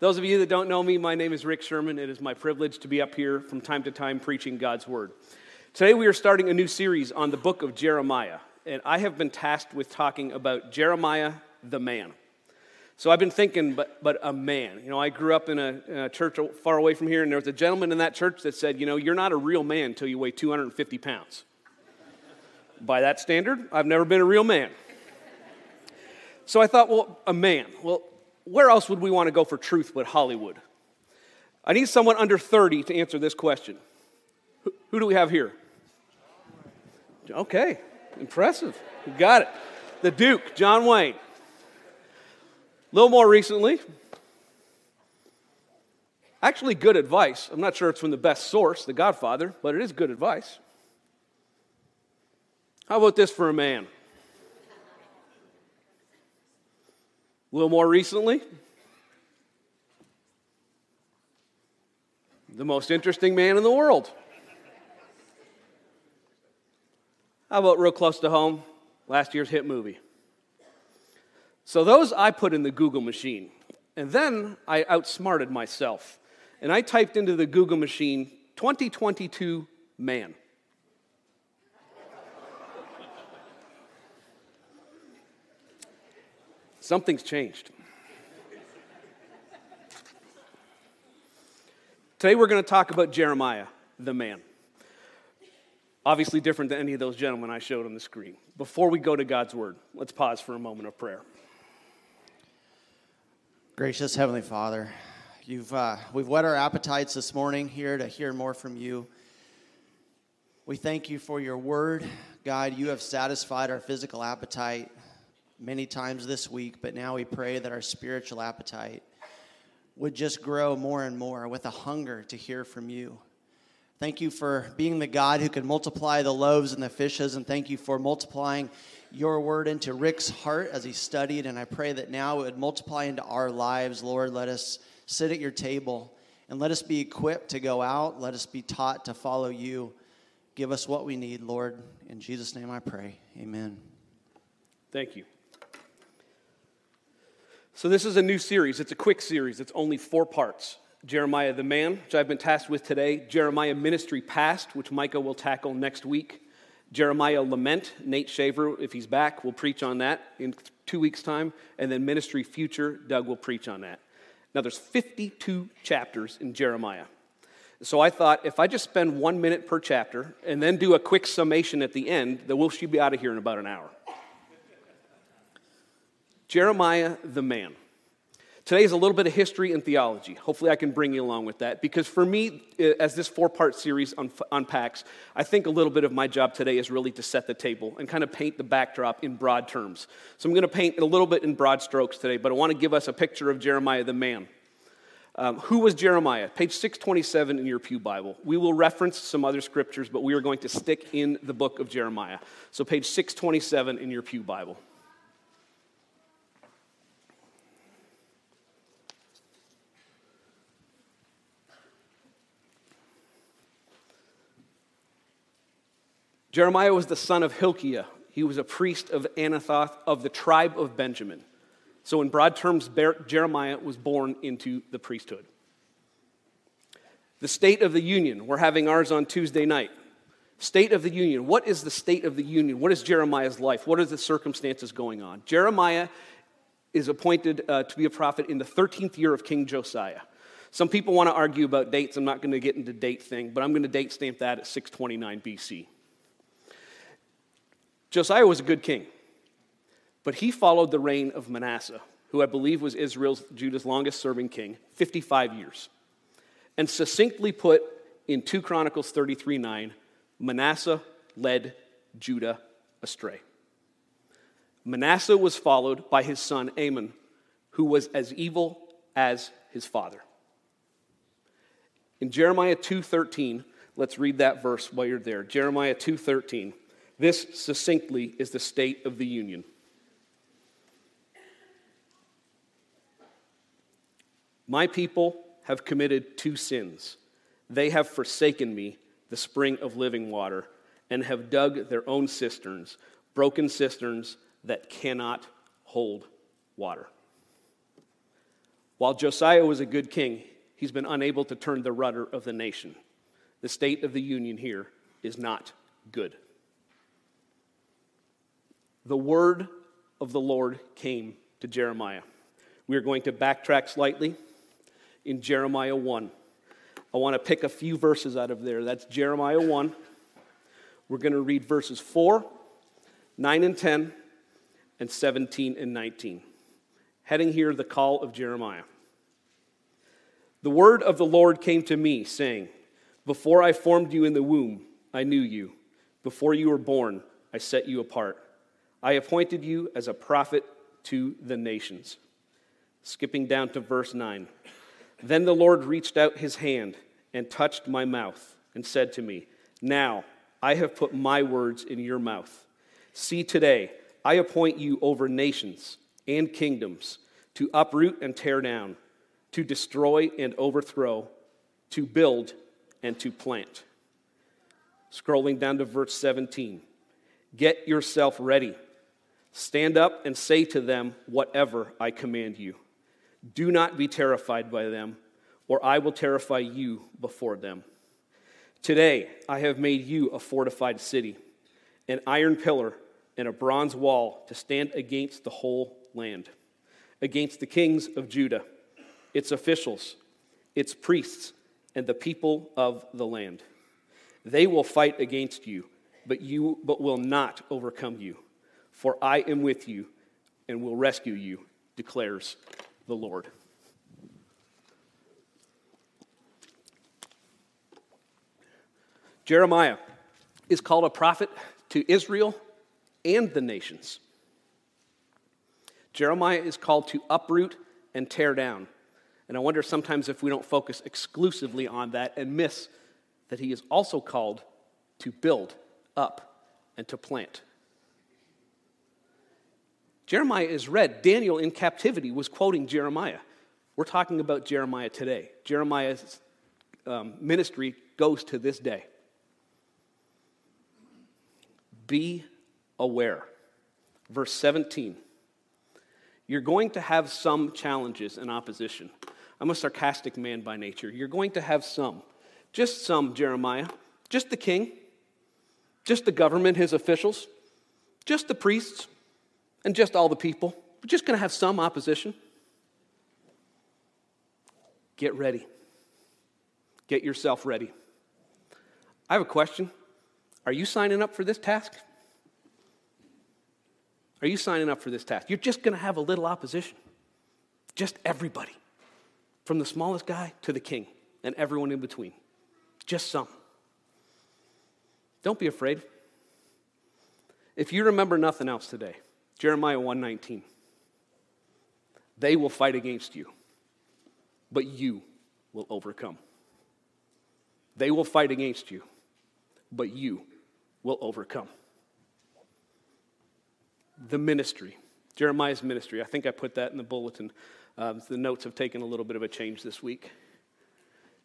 Those of you that don't know me, my name is Rick Sherman. It is my privilege to be up here from time to time preaching God's Word. Today we are starting a new series on the book of Jeremiah, and I have been tasked with talking about Jeremiah the man. So I've been thinking, but, but a man. You know, I grew up in a, in a church far away from here, and there was a gentleman in that church that said, you know, you're not a real man until you weigh 250 pounds. By that standard, I've never been a real man. So I thought, well, a man. Well, where else would we want to go for truth but Hollywood? I need someone under 30 to answer this question. Who, do we have here? Okay, impressive. You got it. The Duke, John Wayne. A little more recently, actually good advice. I'm not sure it's from the best source, The Godfather, but it is good advice. How about this for a man? A little more recently, the most interesting man in the world. How about real close to home? Last year's hit movie. So those I put in the Google machine. And then I outsmarted myself. And I typed into the Google machine 2022 man. Something's changed. Today we're going to talk about Jeremiah, the man. Obviously, different than any of those gentlemen I showed on the screen. Before we go to God's word, let's pause for a moment of prayer. Gracious Heavenly Father, you've, uh, we've whet our appetites this morning here to hear more from you. We thank you for your word. God, you have satisfied our physical appetite many times this week, but now we pray that our spiritual appetite would just grow more and more with a hunger to hear from you. Thank you for being the God who can multiply the loaves and the fishes, and thank you for multiplying your word into Rick's heart as he studied. And I pray that now it would multiply into our lives. Lord, let us sit at your table and let us be equipped to go out. Let us be taught to follow you. Give us what we need, Lord. In Jesus' name I pray. Amen. Thank you. So, this is a new series. It's a quick series, it's only four parts. Jeremiah the man, which I've been tasked with today, Jeremiah ministry past, which Micah will tackle next week, Jeremiah lament, Nate Shaver, if he's back, will preach on that in two weeks' time, and then ministry future, Doug will preach on that. Now, there's 52 chapters in Jeremiah. So I thought if I just spend one minute per chapter and then do a quick summation at the end, then we'll should be out of here in about an hour. Jeremiah the man. Today is a little bit of history and theology. Hopefully, I can bring you along with that because for me, as this four part series unpacks, I think a little bit of my job today is really to set the table and kind of paint the backdrop in broad terms. So, I'm going to paint a little bit in broad strokes today, but I want to give us a picture of Jeremiah the man. Um, who was Jeremiah? Page 627 in your Pew Bible. We will reference some other scriptures, but we are going to stick in the book of Jeremiah. So, page 627 in your Pew Bible. Jeremiah was the son of Hilkiah. He was a priest of Anathoth of the tribe of Benjamin. So, in broad terms, Jeremiah was born into the priesthood. The State of the Union. We're having ours on Tuesday night. State of the Union. What is the state of the Union? What is Jeremiah's life? What are the circumstances going on? Jeremiah is appointed uh, to be a prophet in the 13th year of King Josiah. Some people want to argue about dates. I'm not going to get into date thing, but I'm going to date stamp that at 629 BC. Josiah was a good king, but he followed the reign of Manasseh, who I believe was Israel's, Judah's longest serving king, 55 years. And succinctly put in 2 Chronicles 33 9, Manasseh led Judah astray. Manasseh was followed by his son Amon, who was as evil as his father. In Jeremiah 2:13, let's read that verse while you're there. Jeremiah 2:13. This succinctly is the state of the union. My people have committed two sins. They have forsaken me, the spring of living water, and have dug their own cisterns, broken cisterns that cannot hold water. While Josiah was a good king, he's been unable to turn the rudder of the nation. The state of the union here is not good. The word of the Lord came to Jeremiah. We are going to backtrack slightly in Jeremiah 1. I want to pick a few verses out of there. That's Jeremiah 1. We're going to read verses 4, 9 and 10, and 17 and 19. Heading here, the call of Jeremiah. The word of the Lord came to me, saying, Before I formed you in the womb, I knew you. Before you were born, I set you apart. I appointed you as a prophet to the nations. Skipping down to verse 9. Then the Lord reached out his hand and touched my mouth and said to me, Now I have put my words in your mouth. See, today I appoint you over nations and kingdoms to uproot and tear down, to destroy and overthrow, to build and to plant. Scrolling down to verse 17 Get yourself ready. Stand up and say to them whatever I command you. Do not be terrified by them, or I will terrify you before them. Today I have made you a fortified city, an iron pillar and a bronze wall to stand against the whole land, against the kings of Judah, its officials, its priests, and the people of the land. They will fight against you, but you but will not overcome you, for I am with you and will rescue you, declares the Lord. Jeremiah is called a prophet to Israel and the nations. Jeremiah is called to uproot and tear down. And I wonder sometimes if we don't focus exclusively on that and miss that he is also called to build up and to plant. Jeremiah is read. Daniel in captivity was quoting Jeremiah. We're talking about Jeremiah today. Jeremiah's um, ministry goes to this day. Be aware. Verse 17. You're going to have some challenges and opposition. I'm a sarcastic man by nature. You're going to have some. Just some, Jeremiah. Just the king. Just the government, his officials. Just the priests. And just all the people. We're just going to have some opposition. Get ready. Get yourself ready. I have a question. Are you signing up for this task? Are you signing up for this task? You're just going to have a little opposition. Just everybody, from the smallest guy to the king and everyone in between. Just some. Don't be afraid. If you remember nothing else today, Jeremiah 119. They will fight against you, but you will overcome. They will fight against you, but you will overcome. The ministry, Jeremiah's ministry. I think I put that in the bulletin. Um, the notes have taken a little bit of a change this week.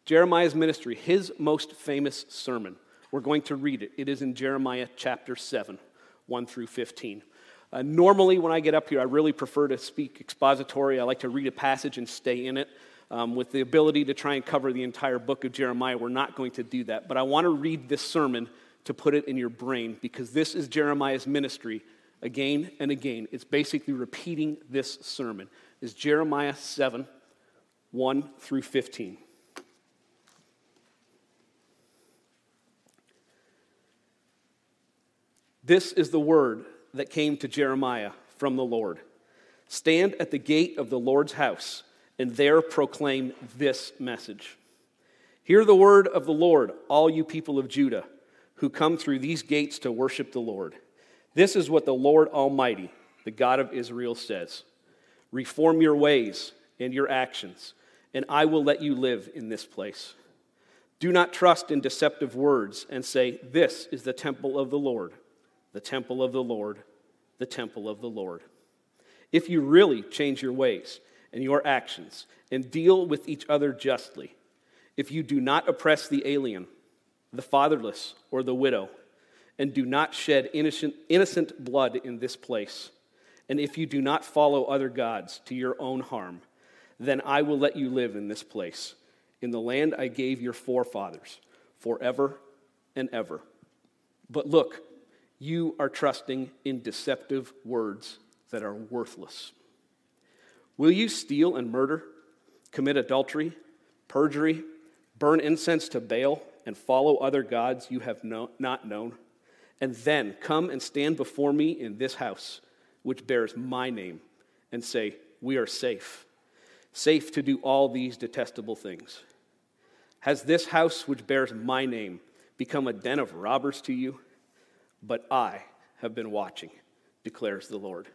Jeremiah's ministry, his most famous sermon. We're going to read it. It is in Jeremiah chapter 7, 1 through 15. Uh, normally, when I get up here, I really prefer to speak expository. I like to read a passage and stay in it. Um, with the ability to try and cover the entire book of Jeremiah, we're not going to do that. But I want to read this sermon to put it in your brain because this is Jeremiah's ministry again and again. It's basically repeating this sermon. Is Jeremiah 7, 1 through 15. This is the word that came to Jeremiah from the Lord Stand at the gate of the Lord's house and there proclaim this message. Hear the word of the Lord, all you people of Judah who come through these gates to worship the Lord. This is what the Lord Almighty, the God of Israel, says Reform your ways and your actions, and I will let you live in this place. Do not trust in deceptive words and say, This is the temple of the Lord, the temple of the Lord, the temple of the Lord. If you really change your ways and your actions and deal with each other justly, if you do not oppress the alien, the fatherless, or the widow, and do not shed innocent, innocent blood in this place, and if you do not follow other gods to your own harm, then I will let you live in this place, in the land I gave your forefathers, forever and ever. But look, you are trusting in deceptive words that are worthless. Will you steal and murder, commit adultery, perjury, burn incense to Baal, and follow other gods you have no, not known? And then come and stand before me in this house, which bears my name, and say, We are safe safe to do all these detestable things? Has this house which bears my name become a den of robbers to you? But I have been watching, declares the Lord.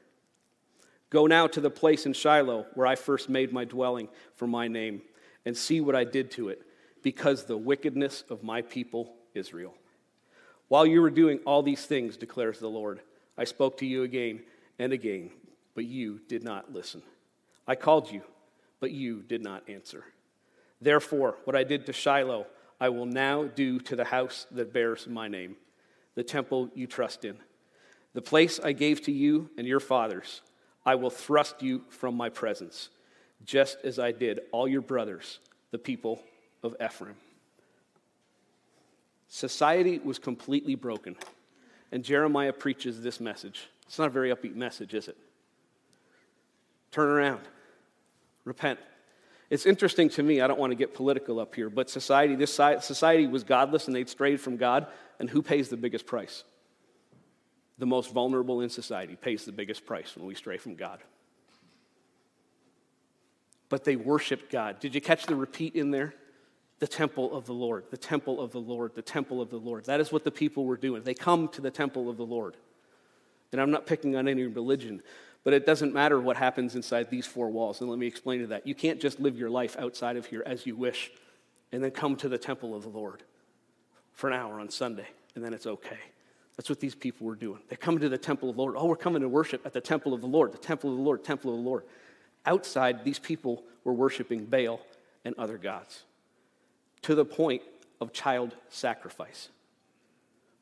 Go now to the place in Shiloh where I first made my dwelling for my name, and see what I did to it, because the wickedness of my people Israel. While you were doing all these things, declares the Lord, I spoke to you again and again, but you did not listen. I called you but you did not answer. Therefore, what I did to Shiloh, I will now do to the house that bears my name, the temple you trust in. The place I gave to you and your fathers, I will thrust you from my presence, just as I did all your brothers, the people of Ephraim. Society was completely broken, and Jeremiah preaches this message. It's not a very upbeat message, is it? Turn around. Repent. It's interesting to me, I don't want to get political up here, but society, this society was godless and they'd strayed from God, and who pays the biggest price? The most vulnerable in society pays the biggest price when we stray from God. But they worshiped God. Did you catch the repeat in there? The temple of the Lord, the temple of the Lord, the temple of the Lord. That is what the people were doing. They come to the temple of the Lord. And I'm not picking on any religion, but it doesn't matter what happens inside these four walls. And let me explain to that. You can't just live your life outside of here as you wish and then come to the temple of the Lord for an hour on Sunday, and then it's okay. That's what these people were doing. They come to the temple of the Lord. Oh, we're coming to worship at the temple of the Lord, the temple of the Lord, temple of the Lord. Outside, these people were worshiping Baal and other gods to the point of child sacrifice.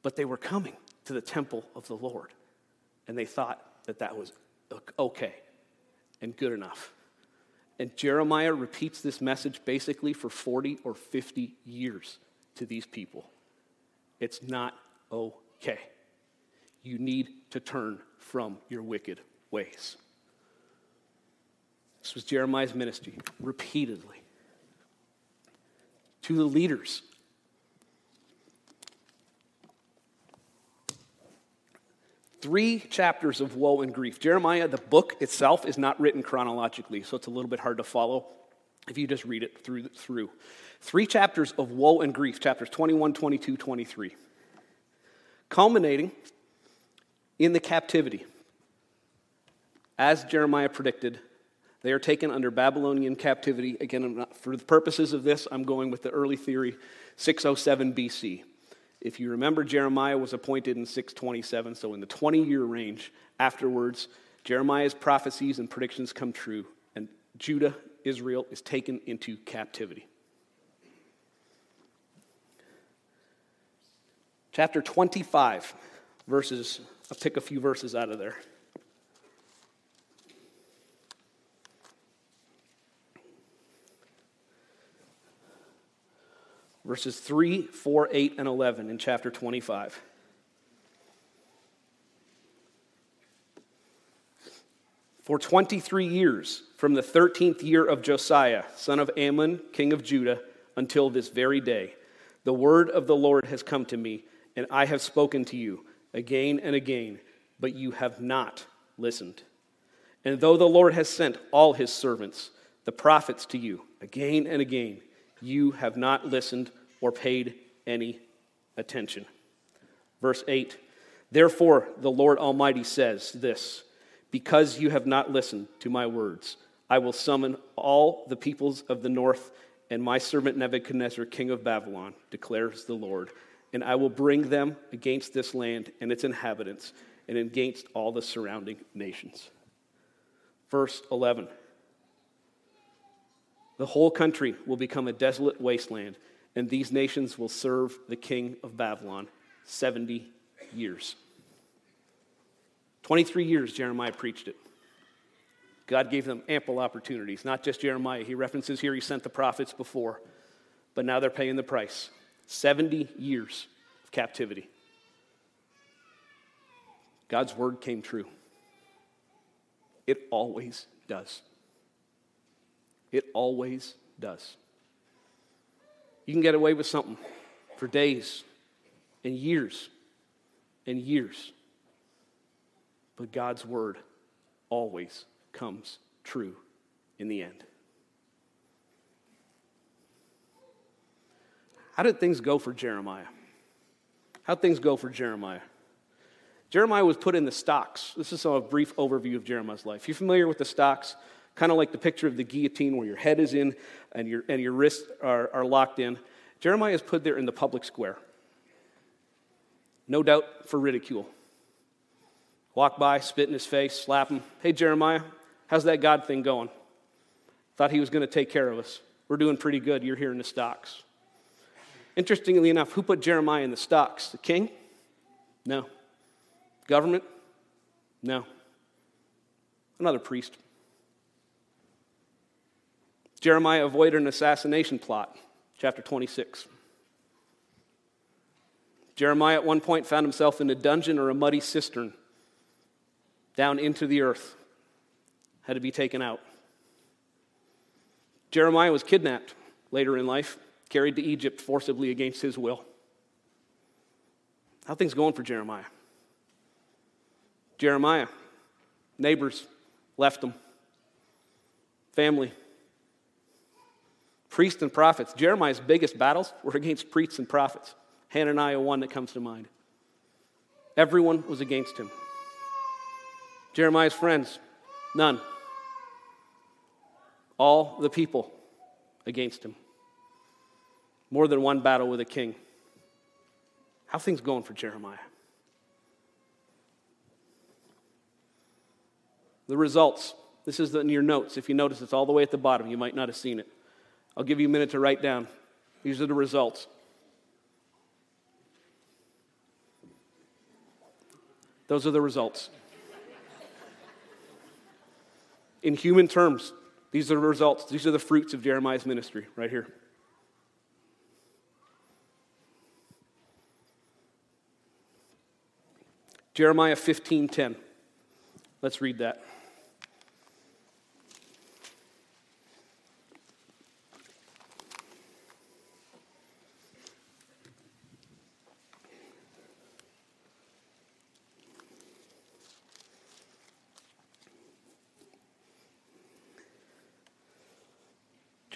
But they were coming to the temple of the Lord, and they thought that that was okay and good enough. And Jeremiah repeats this message basically for 40 or 50 years to these people. It's not okay. You need to turn from your wicked ways. This was Jeremiah's ministry repeatedly to the leaders three chapters of woe and grief. Jeremiah, the book itself, is not written chronologically, so it's a little bit hard to follow if you just read it through. through. Three chapters of woe and grief, chapters 21, 22, 23, culminating in the captivity. As Jeremiah predicted, they are taken under Babylonian captivity. Again, not, for the purposes of this, I'm going with the early theory 607 BC. If you remember, Jeremiah was appointed in 627, so in the 20 year range afterwards, Jeremiah's prophecies and predictions come true, and Judah, Israel, is taken into captivity. Chapter 25, verses, I'll pick a few verses out of there. Verses 3, 4, 8, and 11 in chapter 25. For 23 years, from the 13th year of Josiah, son of Amon, king of Judah, until this very day, the word of the Lord has come to me, and I have spoken to you again and again, but you have not listened. And though the Lord has sent all his servants, the prophets, to you again and again, you have not listened or paid any attention. Verse 8 Therefore, the Lord Almighty says this Because you have not listened to my words, I will summon all the peoples of the north and my servant Nebuchadnezzar, king of Babylon, declares the Lord. And I will bring them against this land and its inhabitants and against all the surrounding nations. Verse 11 The whole country will become a desolate wasteland and these nations will serve the king of Babylon 70 years. 23 years Jeremiah preached it. God gave them ample opportunities, not just Jeremiah. He references here he sent the prophets before, but now they're paying the price 70 years of captivity. God's word came true. It always does. It always does. You can get away with something for days and years and years, but God's word always comes true in the end. How did things go for Jeremiah? How did things go for Jeremiah? Jeremiah was put in the stocks. This is a brief overview of Jeremiah's life. You're familiar with the stocks? Kind of like the picture of the guillotine where your head is in and your, and your wrists are, are locked in. Jeremiah is put there in the public square. No doubt for ridicule. Walk by, spit in his face, slap him. Hey, Jeremiah, how's that God thing going? Thought he was going to take care of us. We're doing pretty good. You're here in the stocks. Interestingly enough, who put Jeremiah in the stocks? The king? No. Government? No. Another priest. Jeremiah avoided an assassination plot, chapter 26. Jeremiah at one point found himself in a dungeon or a muddy cistern down into the earth, had to be taken out. Jeremiah was kidnapped later in life, carried to Egypt forcibly against his will. How things going for Jeremiah? Jeremiah, neighbors left him, family, priests and prophets. Jeremiah's biggest battles were against priests and prophets. Hananiah, one that comes to mind. Everyone was against him. Jeremiah's friends, none. All the people against him. More than one battle with a king. How things going for Jeremiah? The results. This is in your notes. If you notice, it's all the way at the bottom. You might not have seen it. I'll give you a minute to write down. These are the results. Those are the results. In human terms, these are the results. These are the fruits of Jeremiah's ministry right here. Jeremiah 15:10. Let's read that.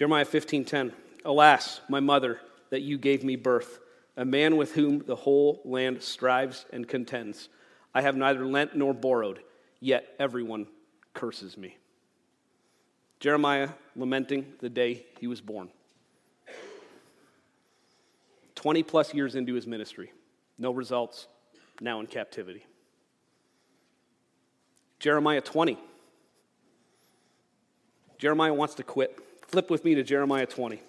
Jeremiah 15:10. Alas, my mother, that you gave me birth, a man with whom the whole land strives and contends. I have neither lent nor borrowed, yet everyone curses me. Jeremiah lamenting the day he was born. 20 plus years into his ministry, no results, now in captivity. Jeremiah 20. Jeremiah wants to quit. Flip with me to Jeremiah 20.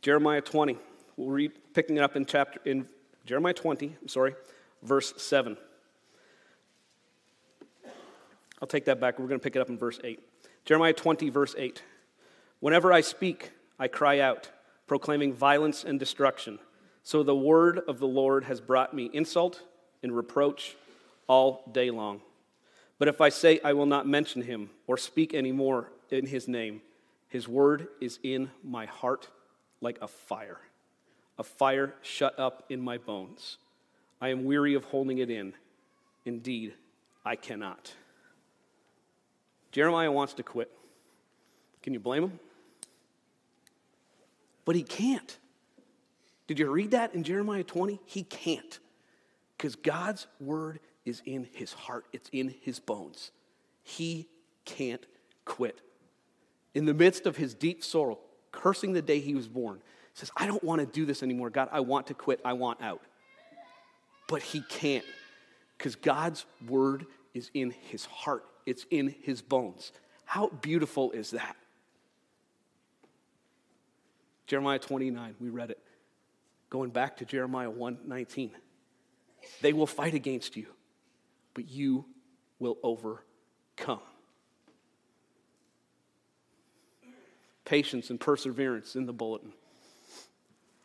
Jeremiah 20. We'll read picking it up in chapter in Jeremiah 20, I'm sorry, verse 7. I'll take that back. We're going to pick it up in verse 8. Jeremiah 20, verse 8. Whenever I speak, I cry out, proclaiming violence and destruction. So the word of the Lord has brought me insult and reproach all day long. But if I say I will not mention him or speak any more in his name, his word is in my heart like a fire, a fire shut up in my bones. I am weary of holding it in. Indeed, I cannot. Jeremiah wants to quit. Can you blame him? But he can't. Did you read that in Jeremiah 20? He can't. Because God's word is in his heart, it's in his bones. He can't quit. In the midst of his deep sorrow, cursing the day he was born, he says, I don't want to do this anymore. God, I want to quit. I want out. But he can't because God's word is in his heart, it's in his bones. How beautiful is that? Jeremiah 29, we read it. Going back to Jeremiah 1:19. They will fight against you, but you will overcome. Patience and perseverance in the bulletin.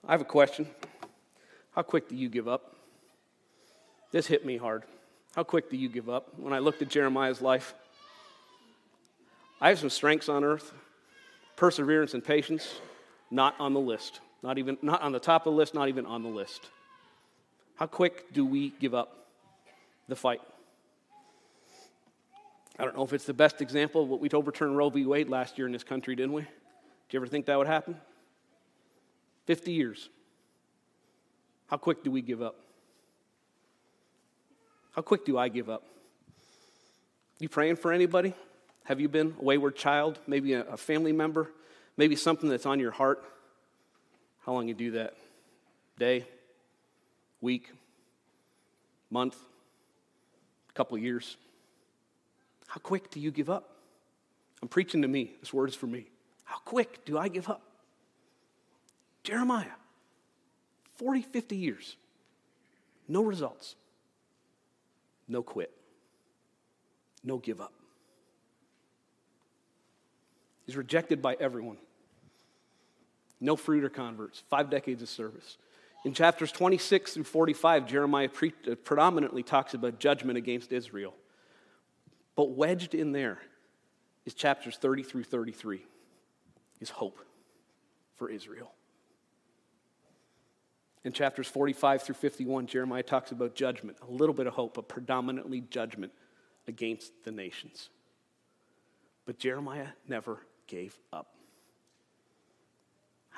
I have a question. How quick do you give up? This hit me hard. How quick do you give up? When I looked at Jeremiah's life, I have some strengths on earth, perseverance and patience, not on the list. Not even not on the top of the list, not even on the list. How quick do we give up the fight? I don't know if it's the best example, but we overturned Roe v. Wade last year in this country, didn't we? Do you ever think that would happen? 50 years. How quick do we give up? How quick do I give up? You praying for anybody? Have you been a wayward child? Maybe a, a family member? Maybe something that's on your heart? How long you do that? Day? Week? Month? Couple years? How quick do you give up? I'm preaching to me. This word is for me. How quick do I give up? Jeremiah, 40, 50 years, no results, no quit, no give up. He's rejected by everyone. No fruit or converts, five decades of service. In chapters 26 through 45, Jeremiah pre- uh, predominantly talks about judgment against Israel. But wedged in there is chapters 30 through 33 is hope for Israel. In chapters 45 through 51, Jeremiah talks about judgment, a little bit of hope, but predominantly judgment against the nations. But Jeremiah never gave up.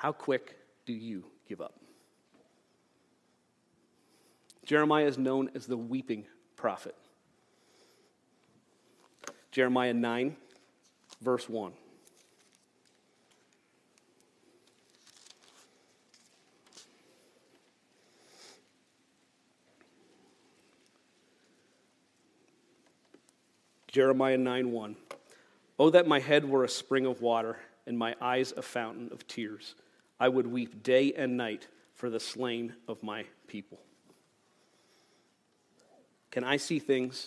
How quick do you give up? Jeremiah is known as the weeping prophet. Jeremiah 9, verse 1. Jeremiah 9 1. Oh, that my head were a spring of water and my eyes a fountain of tears. I would weep day and night for the slain of my people. Can I see things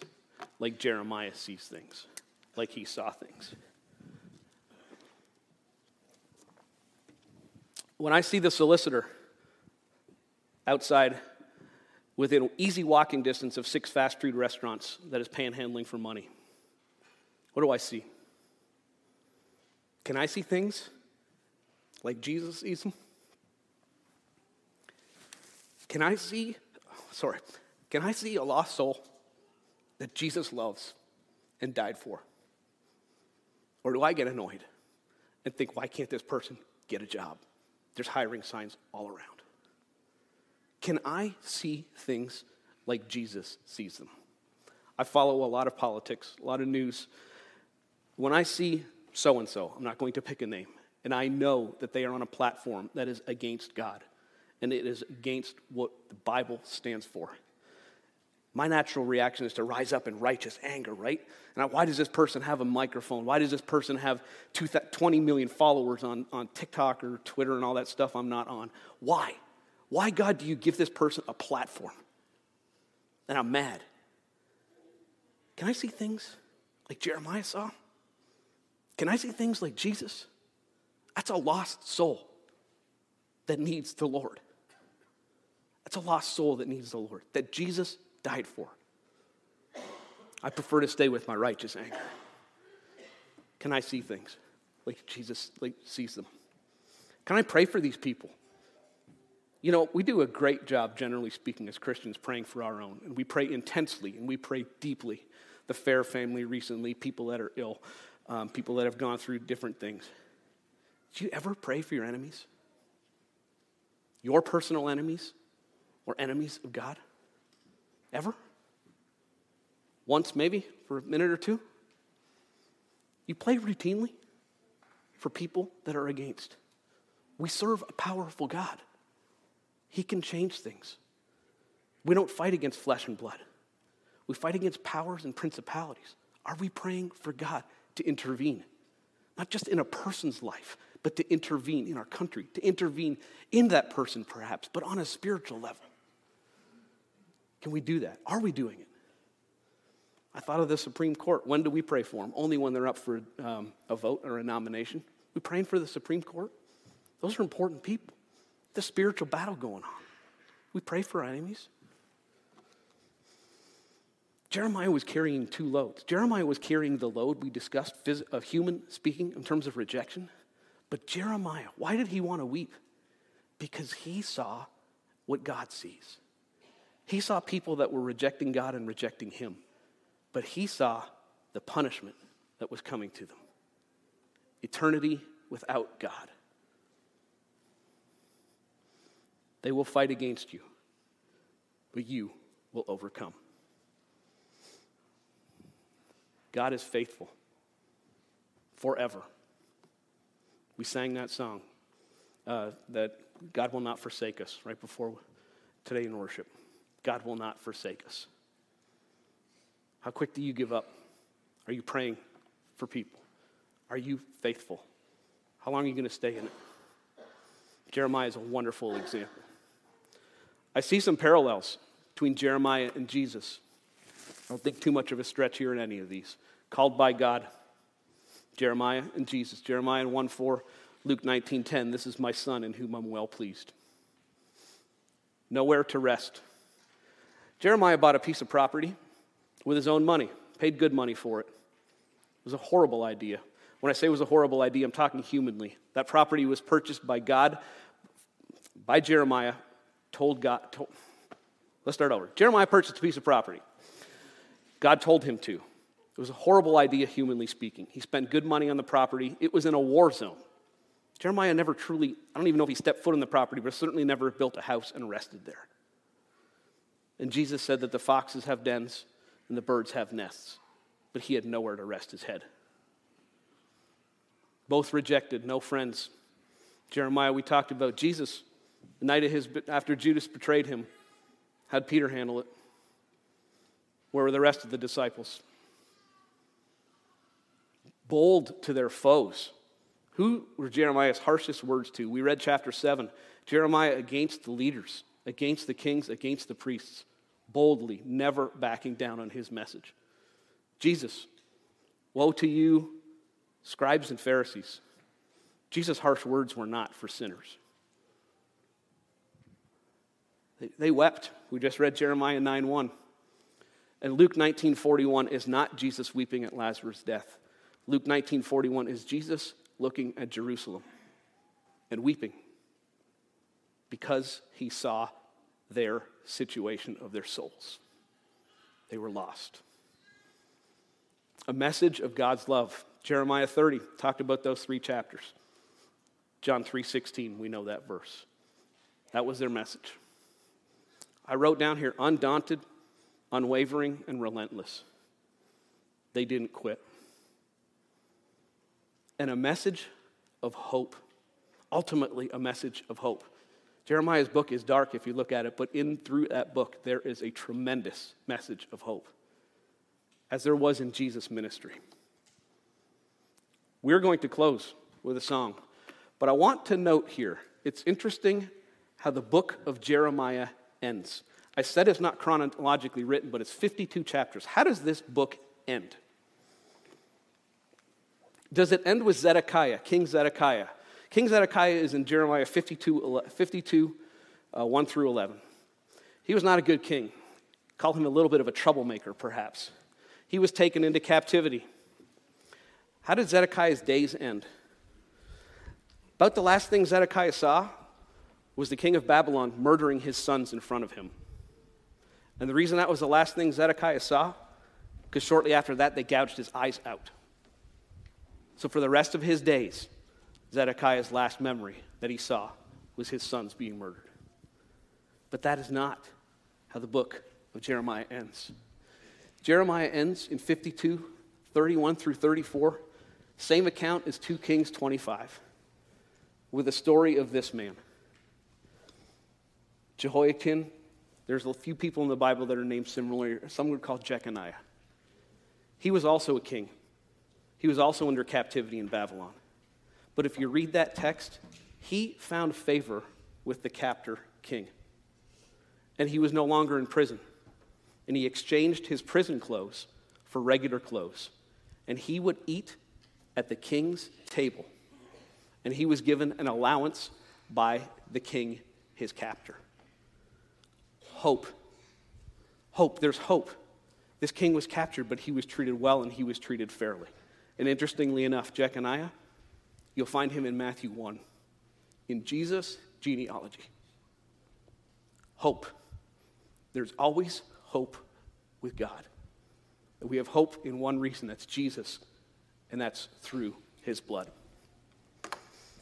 like Jeremiah sees things, like he saw things? When I see the solicitor outside within easy walking distance of six fast food restaurants that is panhandling for money, what do I see? Can I see things like Jesus sees them? Can I see, sorry, can I see a lost soul that Jesus loves and died for? Or do I get annoyed and think, why can't this person get a job? There's hiring signs all around. Can I see things like Jesus sees them? I follow a lot of politics, a lot of news. When I see so and so, I'm not going to pick a name, and I know that they are on a platform that is against God and it is against what the Bible stands for. My natural reaction is to rise up in righteous anger, right? And why does this person have a microphone? Why does this person have 20 million followers on, on TikTok or Twitter and all that stuff I'm not on? Why? Why, God, do you give this person a platform? And I'm mad. Can I see things like Jeremiah saw? Can I see things like Jesus? That's a lost soul that needs the Lord. That's a lost soul that needs the Lord, that Jesus died for. I prefer to stay with my righteous anger. Can I see things like Jesus like sees them? Can I pray for these people? You know, we do a great job, generally speaking, as Christians, praying for our own. And we pray intensely and we pray deeply. The Fair family recently, people that are ill um, people that have gone through different things. Do you ever pray for your enemies? Your personal enemies or enemies of God? Ever? Once, maybe, for a minute or two? You pray routinely for people that are against. We serve a powerful God. He can change things. We don't fight against flesh and blood. We fight against powers and principalities. Are we praying for God? to intervene, not just in a person's life, but to intervene in our country, to intervene in that person perhaps, but on a spiritual level. Can we do that? Are we doing it? I thought of the Supreme Court. When do we pray for them? Only when they're up for um, a vote or a nomination. We praying for the Supreme Court? Those are important people. The spiritual battle going on. We pray for our enemies. Jeremiah was carrying two loads. Jeremiah was carrying the load we discussed of human speaking in terms of rejection. But Jeremiah, why did he want to weep? Because he saw what God sees. He saw people that were rejecting God and rejecting him. But he saw the punishment that was coming to them eternity without God. They will fight against you, but you will overcome. God is faithful forever. We sang that song uh, that God will not forsake us right before today in worship. God will not forsake us. How quick do you give up? Are you praying for people? Are you faithful? How long are you going to stay in it? Jeremiah is a wonderful example. I see some parallels between Jeremiah and Jesus. I don't think too much of a stretch here in any of these. Called by God, Jeremiah and Jesus. Jeremiah 1 4, Luke 19 10. This is my son in whom I'm well pleased. Nowhere to rest. Jeremiah bought a piece of property with his own money, paid good money for it. It was a horrible idea. When I say it was a horrible idea, I'm talking humanly. That property was purchased by God, by Jeremiah, told God. Told, let's start over. Jeremiah purchased a piece of property. God told him to. It was a horrible idea, humanly speaking. He spent good money on the property. It was in a war zone. Jeremiah never truly, I don't even know if he stepped foot on the property, but certainly never built a house and rested there. And Jesus said that the foxes have dens and the birds have nests, but he had nowhere to rest his head. Both rejected, no friends. Jeremiah, we talked about Jesus, the night of his, after Judas betrayed him, how'd Peter handle it? Where were the rest of the disciples? Bold to their foes. Who were Jeremiah's harshest words to? We read chapter 7. Jeremiah against the leaders, against the kings, against the priests, boldly, never backing down on his message. Jesus, woe to you, scribes and Pharisees. Jesus' harsh words were not for sinners. They, wept. We just read Jeremiah 9 1. And Luke 19:41 is not Jesus weeping at Lazarus' death. Luke 19:41 is Jesus looking at Jerusalem and weeping because he saw their situation of their souls. They were lost. A message of God's love. Jeremiah 30 talked about those three chapters. John 3:16, we know that verse. That was their message. I wrote down here undaunted, unwavering, and relentless. They didn't quit. And a message of hope, ultimately, a message of hope. Jeremiah's book is dark if you look at it, but in through that book, there is a tremendous message of hope, as there was in Jesus' ministry. We're going to close with a song, but I want to note here it's interesting how the book of Jeremiah ends. I said it's not chronologically written, but it's 52 chapters. How does this book end? Does it end with Zedekiah, King Zedekiah? King Zedekiah is in Jeremiah 52, 52 uh, 1 through 11. He was not a good king. Call him a little bit of a troublemaker, perhaps. He was taken into captivity. How did Zedekiah's days end? About the last thing Zedekiah saw was the king of Babylon murdering his sons in front of him. And the reason that was the last thing Zedekiah saw, because shortly after that, they gouged his eyes out. So for the rest of his days, Zedekiah's last memory that he saw was his sons being murdered. But that is not how the book of Jeremiah ends. Jeremiah ends in 52, 31 through 34. Same account as 2 Kings 25, with the story of this man. Jehoiakim, there's a few people in the Bible that are named similarly. Some would call Jeconiah. He was also a king. He was also under captivity in Babylon. But if you read that text, he found favor with the captor king. And he was no longer in prison. And he exchanged his prison clothes for regular clothes. And he would eat at the king's table. And he was given an allowance by the king, his captor. Hope. Hope. There's hope. This king was captured, but he was treated well and he was treated fairly. And interestingly enough, Jeconiah, you'll find him in Matthew 1, in Jesus' genealogy. Hope. There's always hope with God. We have hope in one reason that's Jesus, and that's through his blood.